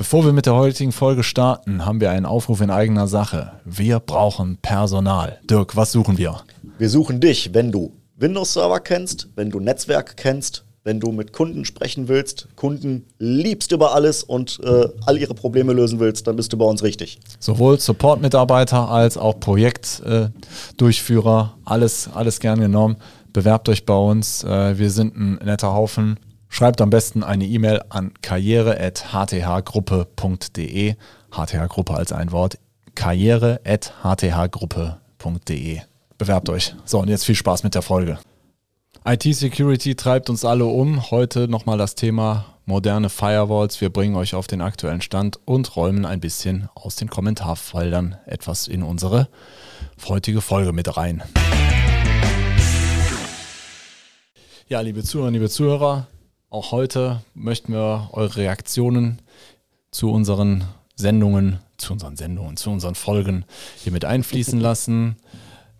Bevor wir mit der heutigen Folge starten, haben wir einen Aufruf in eigener Sache. Wir brauchen Personal. Dirk, was suchen wir? Wir suchen dich, wenn du Windows-Server kennst, wenn du Netzwerk kennst, wenn du mit Kunden sprechen willst, Kunden liebst über alles und äh, all ihre Probleme lösen willst, dann bist du bei uns richtig. Sowohl Support-Mitarbeiter als auch Projektdurchführer, äh, alles, alles gern genommen. Bewerbt euch bei uns. Äh, wir sind ein netter Haufen. Schreibt am besten eine E-Mail an karriere.hthgruppe.de. HTH-Gruppe als ein Wort. karriere.hthgruppe.de. Bewerbt euch. So, und jetzt viel Spaß mit der Folge. IT-Security treibt uns alle um. Heute nochmal das Thema moderne Firewalls. Wir bringen euch auf den aktuellen Stand und räumen ein bisschen aus den Kommentarfeldern etwas in unsere heutige Folge mit rein. Ja, liebe Zuhörer, liebe Zuhörer, auch heute möchten wir eure Reaktionen zu unseren Sendungen, zu unseren Sendungen, zu unseren Folgen hier mit einfließen lassen.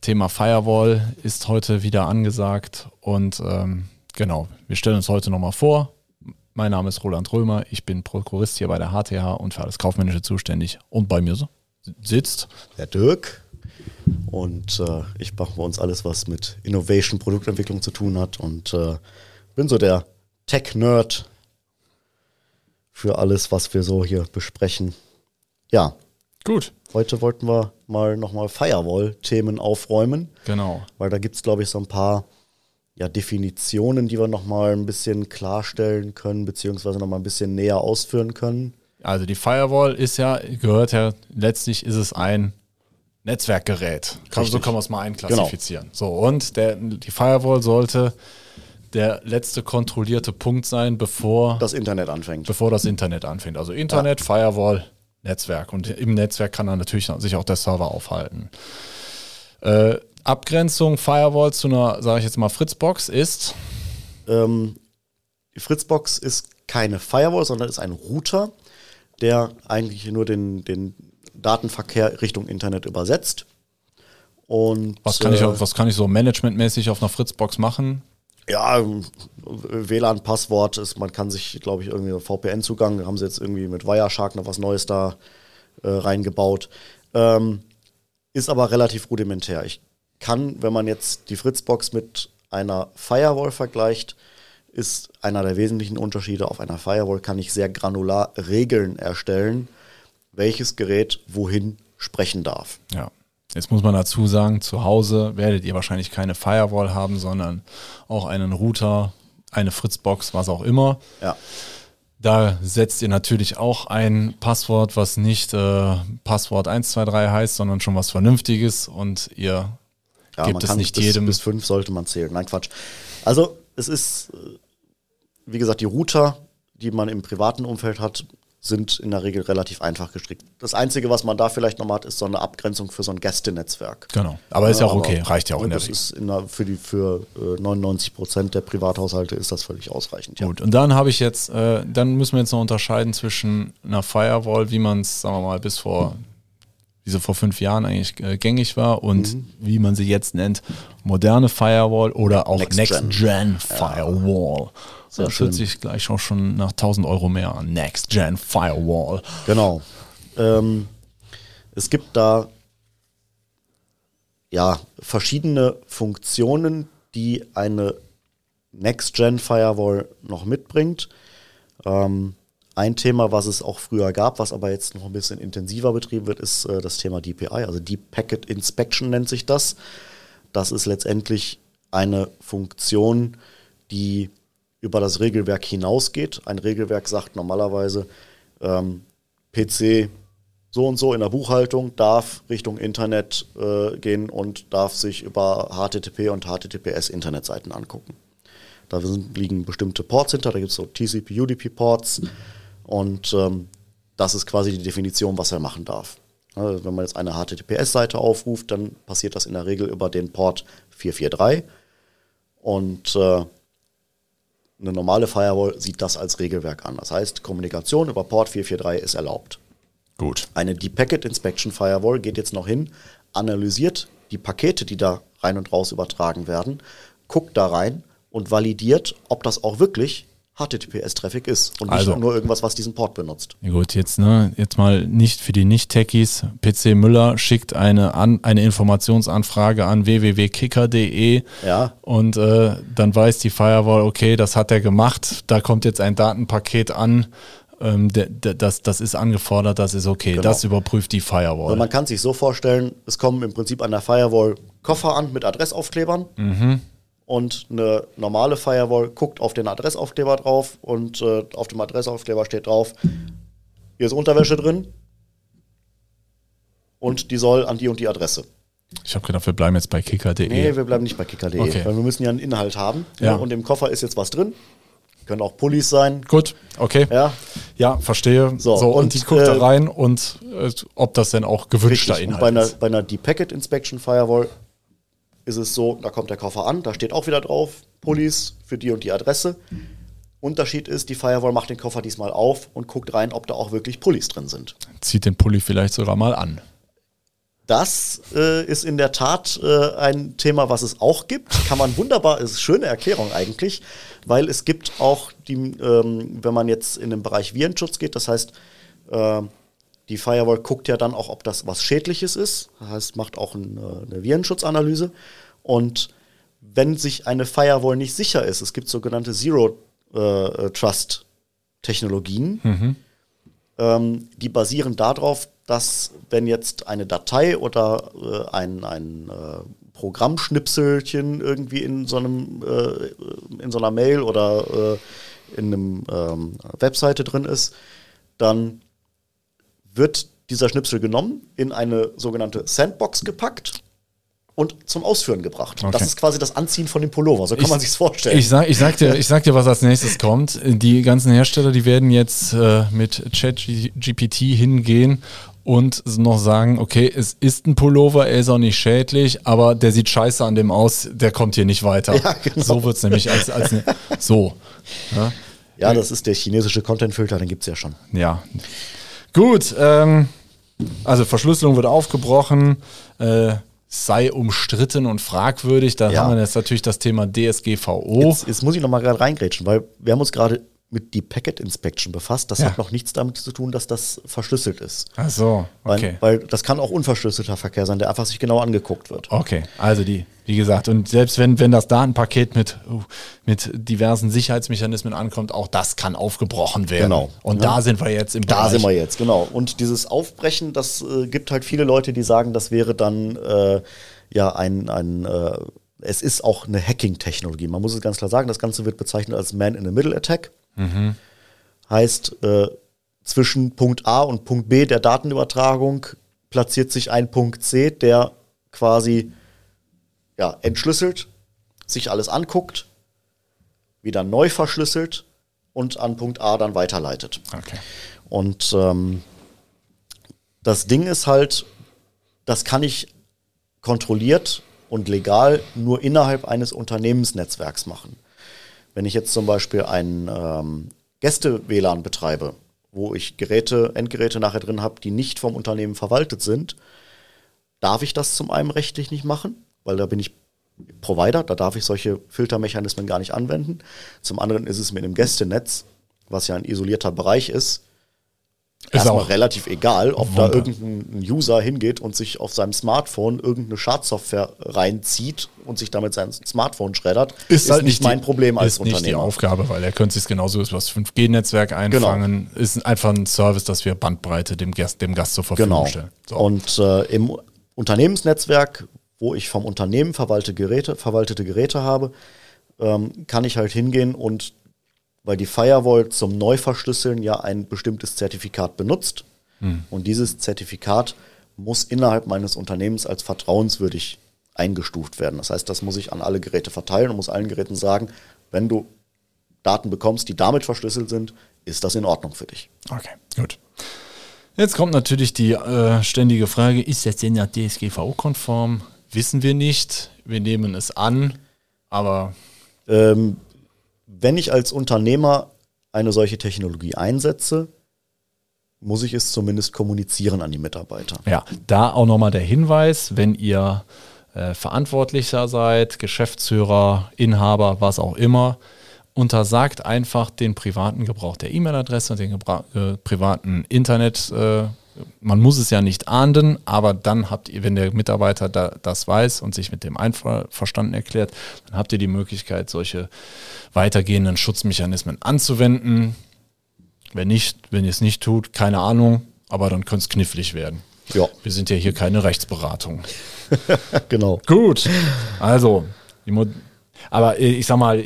Thema Firewall ist heute wieder angesagt und ähm, genau, wir stellen uns heute nochmal vor. Mein Name ist Roland Römer, ich bin Prokurist hier bei der HTH und für alles Kaufmännische zuständig und bei mir sitzt der Dirk und äh, ich mache bei uns alles, was mit Innovation, Produktentwicklung zu tun hat und äh, bin so der Tech-Nerd für alles, was wir so hier besprechen. Ja. Gut. Heute wollten wir mal nochmal Firewall-Themen aufräumen. Genau. Weil da gibt es, glaube ich, so ein paar ja, Definitionen, die wir nochmal ein bisschen klarstellen können, beziehungsweise nochmal ein bisschen näher ausführen können. Also die Firewall ist ja, gehört ja, letztlich ist es ein Netzwerkgerät. Kann, so kann man es mal einklassifizieren. Genau. So, und der, die Firewall sollte der letzte kontrollierte Punkt sein, bevor das Internet anfängt. Bevor das Internet anfängt. Also Internet, ja. Firewall, Netzwerk. Und im Netzwerk kann dann natürlich sich auch der Server aufhalten. Äh, Abgrenzung Firewall zu einer, sage ich jetzt mal, Fritzbox ist? Ähm, die Fritzbox ist keine Firewall, sondern ist ein Router, der eigentlich nur den, den Datenverkehr Richtung Internet übersetzt. Und, was kann, äh, ich, was kann ich so managementmäßig auf einer Fritzbox machen? Ja, WLAN-Passwort ist, man kann sich, glaube ich, irgendwie VPN-Zugang, haben sie jetzt irgendwie mit Wireshark noch was Neues da äh, reingebaut. Ähm, ist aber relativ rudimentär. Ich kann, wenn man jetzt die Fritzbox mit einer Firewall vergleicht, ist einer der wesentlichen Unterschiede. Auf einer Firewall kann ich sehr granular Regeln erstellen, welches Gerät wohin sprechen darf. Ja. Jetzt muss man dazu sagen, zu Hause werdet ihr wahrscheinlich keine Firewall haben, sondern auch einen Router, eine Fritzbox, was auch immer. Ja. Da setzt ihr natürlich auch ein Passwort, was nicht äh, Passwort 123 heißt, sondern schon was Vernünftiges und ihr ja, gebt es nicht bis, jedem. Bis fünf sollte man zählen. Nein, Quatsch. Also es ist, äh, wie gesagt, die Router, die man im privaten Umfeld hat, sind in der Regel relativ einfach gestrickt. Das Einzige, was man da vielleicht nochmal hat, ist so eine Abgrenzung für so ein Gästenetzwerk. Genau, aber ist ja auch okay, reicht ja auch in der Regel. Ist der, für die, für äh, 99 Prozent der Privathaushalte ist das völlig ausreichend. Ja. Gut, und dann habe ich jetzt, äh, dann müssen wir jetzt noch unterscheiden zwischen einer Firewall, wie man es, sagen wir mal, bis vor wie sie vor fünf Jahren eigentlich äh, gängig war und mhm. wie man sie jetzt nennt, moderne Firewall oder auch Next-Gen Next Firewall. Ja. Sehr das schön. hört sich gleich auch schon nach 1000 Euro mehr an. Next Gen Firewall. Genau. Ähm, es gibt da ja verschiedene Funktionen, die eine Next Gen Firewall noch mitbringt. Ähm, ein Thema, was es auch früher gab, was aber jetzt noch ein bisschen intensiver betrieben wird, ist äh, das Thema DPI, also Deep Packet Inspection nennt sich das. Das ist letztendlich eine Funktion, die über das Regelwerk hinausgeht. Ein Regelwerk sagt normalerweise, ähm, PC so und so in der Buchhaltung darf Richtung Internet äh, gehen und darf sich über HTTP und HTTPS Internetseiten angucken. Da sind, liegen bestimmte Ports hinter, da gibt es so TCP, UDP Ports und ähm, das ist quasi die Definition, was er machen darf. Also wenn man jetzt eine HTTPS-Seite aufruft, dann passiert das in der Regel über den Port 443 und äh, eine normale Firewall sieht das als Regelwerk an. Das heißt, Kommunikation über Port 443 ist erlaubt. Gut. Eine Deep Packet Inspection Firewall geht jetzt noch hin, analysiert die Pakete, die da rein und raus übertragen werden, guckt da rein und validiert, ob das auch wirklich HTTPS-Traffic ist und nicht Also- nur irgendwas, was diesen Port benutzt. Ja gut, jetzt, ne, jetzt mal nicht für die Nicht-Techies. PC Müller schickt eine, an, eine Informationsanfrage an www.kicker.de Ja. und äh, dann weiß die Firewall, okay, das hat er gemacht, da kommt jetzt ein Datenpaket an, ähm, das, das ist angefordert, das ist okay, Genau. das überprüft die Also Firewall. man kann sich so vorstellen, es kommen im Prinzip an der Firewall Koffer an mit Adressaufklebern. Und eine normale Firewall guckt auf den Adressaufkleber drauf und äh, auf dem Adressaufkleber steht drauf, hier ist Unterwäsche drin und die soll an die und die Adresse. Ich habe gedacht, wir bleiben jetzt bei kicker.de. Nee, wir bleiben nicht bei kicker.de, Okay. weil wir müssen ja einen Inhalt haben. Ja. Und im Koffer ist jetzt was drin. Können auch Pullis sein. Gut, okay. Ja, Ja, verstehe. So, So, und, und, die guckt da äh, rein und äh, ob das denn auch gewünschter richtig. Und Inhalt bei einer, ist. bei einer Deep Packet Inspection Firewall ist es so, da kommt der Koffer an, da steht auch wieder drauf, Pullis für die und die Adresse. Unterschied ist, die Firewall macht den Koffer diesmal auf und guckt rein, ob da auch wirklich Pullis drin sind. Zieht den Pulli vielleicht sogar mal an. Das äh, ist in der Tat äh, ein Thema, was es auch gibt. Kann man wunderbar, ist eine schöne Erklärung eigentlich, weil es gibt auch die, ähm, wenn man jetzt in den Bereich Virenschutz geht, das heißt, äh, die Firewall guckt ja dann auch, ob das was Schädliches ist. Das heißt, macht auch ein, äh, eine Virenschutzanalyse. Und wenn sich eine Firewall nicht sicher ist, es gibt sogenannte Zero äh, Trust Technologien, ähm, die basieren darauf, dass wenn jetzt eine Datei oder äh, ein, ein äh, Programmschnipselchen irgendwie in so einem äh, in so einer Mail oder äh, in einem ähm, Webseite drin ist, dann wird dieser Schnipsel genommen, in eine sogenannte Sandbox gepackt und zum Ausführen gebracht. Okay. Das ist quasi das Anziehen von dem Pullover, so kann man sich's vorstellen. Ich sag, ich, sag dir, ich sag dir, was als nächstes kommt. Die ganzen Hersteller, die werden jetzt äh, mit ChatGPT hingehen und noch sagen, okay, es ist ein Pullover, er ist auch nicht schädlich, aber der sieht scheiße an dem aus, der kommt hier nicht weiter. Ja, genau. So wird's nämlich als, als ne, so. Ja, ja, das ist der chinesische Content-Filter, den gibt's ja schon. ja. Gut, ähm, also Verschlüsselung wird aufgebrochen, äh, sei umstritten und fragwürdig. Da Ja. haben wir jetzt natürlich das Thema DSGVO. Jetzt, jetzt muss ich noch mal gerade reingrätschen, weil wir haben uns gerade mit die Packet Inspection befasst. Das Ja. hat noch nichts damit zu tun, dass das verschlüsselt ist. Ach so, Weil, okay. weil das kann auch unverschlüsselter Verkehr sein, der einfach sich genau angeguckt wird. Okay, also die, wie gesagt, und selbst wenn, wenn das Datenpaket mit, mit diversen Sicherheitsmechanismen ankommt, auch das kann aufgebrochen werden. Genau. Und Ja. da sind wir jetzt im Da Bereich. sind wir jetzt, genau. Und dieses Aufbrechen, das äh, gibt halt viele Leute, die sagen, das wäre dann äh, ja ein, ein äh, es ist auch eine Hacking-Technologie. Man muss es ganz klar sagen, das Ganze wird bezeichnet als Man-in-the-Middle-Attack. Heißt, äh, zwischen Punkt A und Punkt B der Datenübertragung platziert sich ein Punkt C, der quasi ja, entschlüsselt, sich alles anguckt, wieder neu verschlüsselt und an Punkt A dann weiterleitet. Okay. Und ähm, das Ding ist halt, das kann ich kontrolliert und legal nur innerhalb eines Unternehmensnetzwerks machen. Wenn ich jetzt zum Beispiel ein ähm, Gäste-WLAN betreibe, wo ich Geräte, Endgeräte nachher drin habe, die nicht vom Unternehmen verwaltet sind, darf ich das zum einen rechtlich nicht machen, weil da bin ich Provider, da darf ich solche Filtermechanismen gar nicht anwenden. Zum anderen ist es mit einem Gästenetz, was ja ein isolierter Bereich ist, Ist erstmal auch relativ egal, ob da Wunder. irgendein User hingeht und sich auf seinem Smartphone irgendeine Schadsoftware reinzieht und sich damit sein Smartphone schreddert, ist, halt nicht mein die, Problem als ist nicht die Unternehmer. Aufgabe, weil er könnte sich genauso über das 5G-Netzwerk einfangen. Ist einfach ein Service, dass wir Bandbreite dem Gast, dem Gast zur Verfügung Genau. stellen. So. Und äh, im Unternehmensnetzwerk, wo ich vom Unternehmen verwalte Geräte, verwaltete Geräte habe, ähm, kann ich halt hingehen und weil die Firewall zum Neuverschlüsseln ja ein bestimmtes Zertifikat benutzt und dieses Zertifikat muss innerhalb meines Unternehmens als vertrauenswürdig eingestuft werden. Das heißt, das muss ich an alle Geräte verteilen und muss allen Geräten sagen, wenn du Daten bekommst, die damit verschlüsselt sind, ist das in Ordnung für dich. Okay, gut. Jetzt kommt natürlich die äh, ständige Frage, ist das denn ja DSGVO-konform? Wissen wir nicht. Wir nehmen es an, aber Ähm, wenn ich als Unternehmer eine solche Technologie einsetze, muss ich es zumindest kommunizieren an die Mitarbeiter. ja, da auch nochmal der Hinweis, wenn ihr äh, Verantwortlicher seid, Geschäftsführer, Inhaber, was auch immer, untersagt einfach den privaten Gebrauch der E-Mail-Adresse und den Gebra äh, privaten Internet. Äh, man muss es ja nicht ahnden, aber dann habt ihr, wenn der Mitarbeiter da, das weiß und sich mit dem einverstanden erklärt, dann habt ihr die Möglichkeit, solche weitergehenden Schutzmechanismen anzuwenden. Wenn nicht, wenn ihr es nicht tut, keine Ahnung, aber dann könnte es knifflig werden. Ja. Wir sind ja hier keine Rechtsberatung. genau. Gut. Also, aber ich sag mal,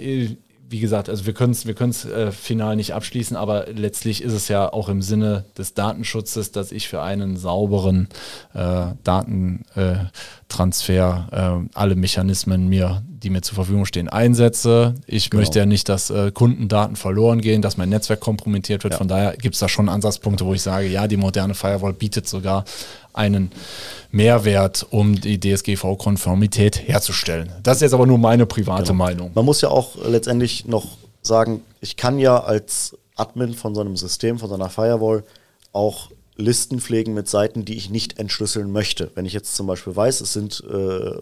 wie gesagt, also wir können es wir äh, final nicht abschließen, aber letztlich ist es ja auch im Sinne des Datenschutzes, dass ich für einen sauberen äh, Datentransfer äh, alle Mechanismen mir, die mir zur Verfügung stehen, einsetze. Ich genau. möchte ja nicht, dass äh, Kundendaten verloren gehen, dass mein Netzwerk kompromittiert wird. Ja. Von daher gibt es da schon Ansatzpunkte, wo ich sage, ja, die moderne Firewall bietet sogar einen Mehrwert, um die DSGV-Konformität herzustellen. Das ist jetzt aber nur meine private genau. Meinung. Man muss ja auch letztendlich noch sagen, ich kann ja als Admin von so einem System, von so einer Firewall auch Listen pflegen mit Seiten, die ich nicht entschlüsseln möchte. Wenn ich jetzt zum Beispiel weiß, es sind äh,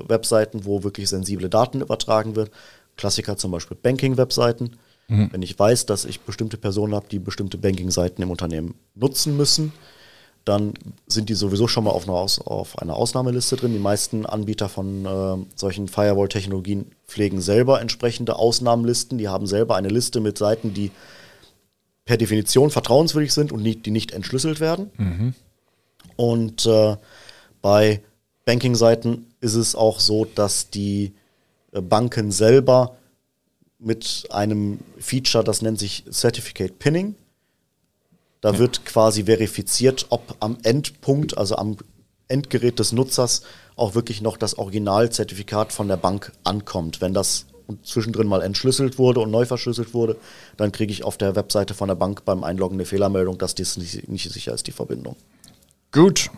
Webseiten, wo wirklich sensible Daten übertragen wird, Klassiker zum Beispiel Banking-Webseiten. Mhm. Wenn ich weiß, dass ich bestimmte Personen habe, die bestimmte Banking-Seiten im Unternehmen nutzen müssen, dann sind die sowieso schon mal auf einer, Aus auf einer Ausnahmeliste drin. Die meisten Anbieter von äh, solchen Firewall-Technologien pflegen selber entsprechende Ausnahmenlisten. Die haben selber eine Liste mit Seiten, die per Definition vertrauenswürdig sind und nicht, die nicht entschlüsselt werden. Mhm. Und äh, bei Banking-Seiten ist es auch so, dass die äh, Banken selber mit einem Feature, das nennt sich Certificate Pinning, da ja. wird quasi verifiziert, ob am Endpunkt, also am Endgerät des Nutzers, auch wirklich noch das Originalzertifikat von der Bank ankommt. Wenn das zwischendrin mal entschlüsselt wurde und neu verschlüsselt wurde, dann kriege ich auf der Webseite von der Bank beim Einloggen eine Fehlermeldung, dass dies nicht, nicht sicher ist, die Verbindung. Gut.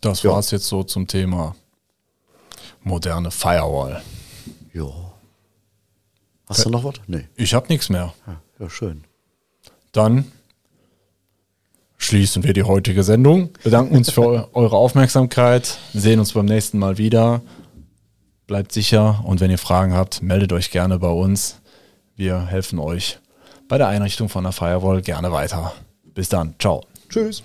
Das ja. war es jetzt so zum Thema moderne Firewall. Ja. Hast du noch was? Nee. Ich habe nichts mehr. Ja, ja, schön. Dann schließen wir die heutige Sendung. Bedanken uns für eure Aufmerksamkeit. Sehen uns beim nächsten Mal wieder. Bleibt sicher und wenn ihr Fragen habt, meldet euch gerne bei uns. Wir helfen euch bei der Einrichtung von der Firewall gerne weiter. Bis dann. Ciao. Tschüss.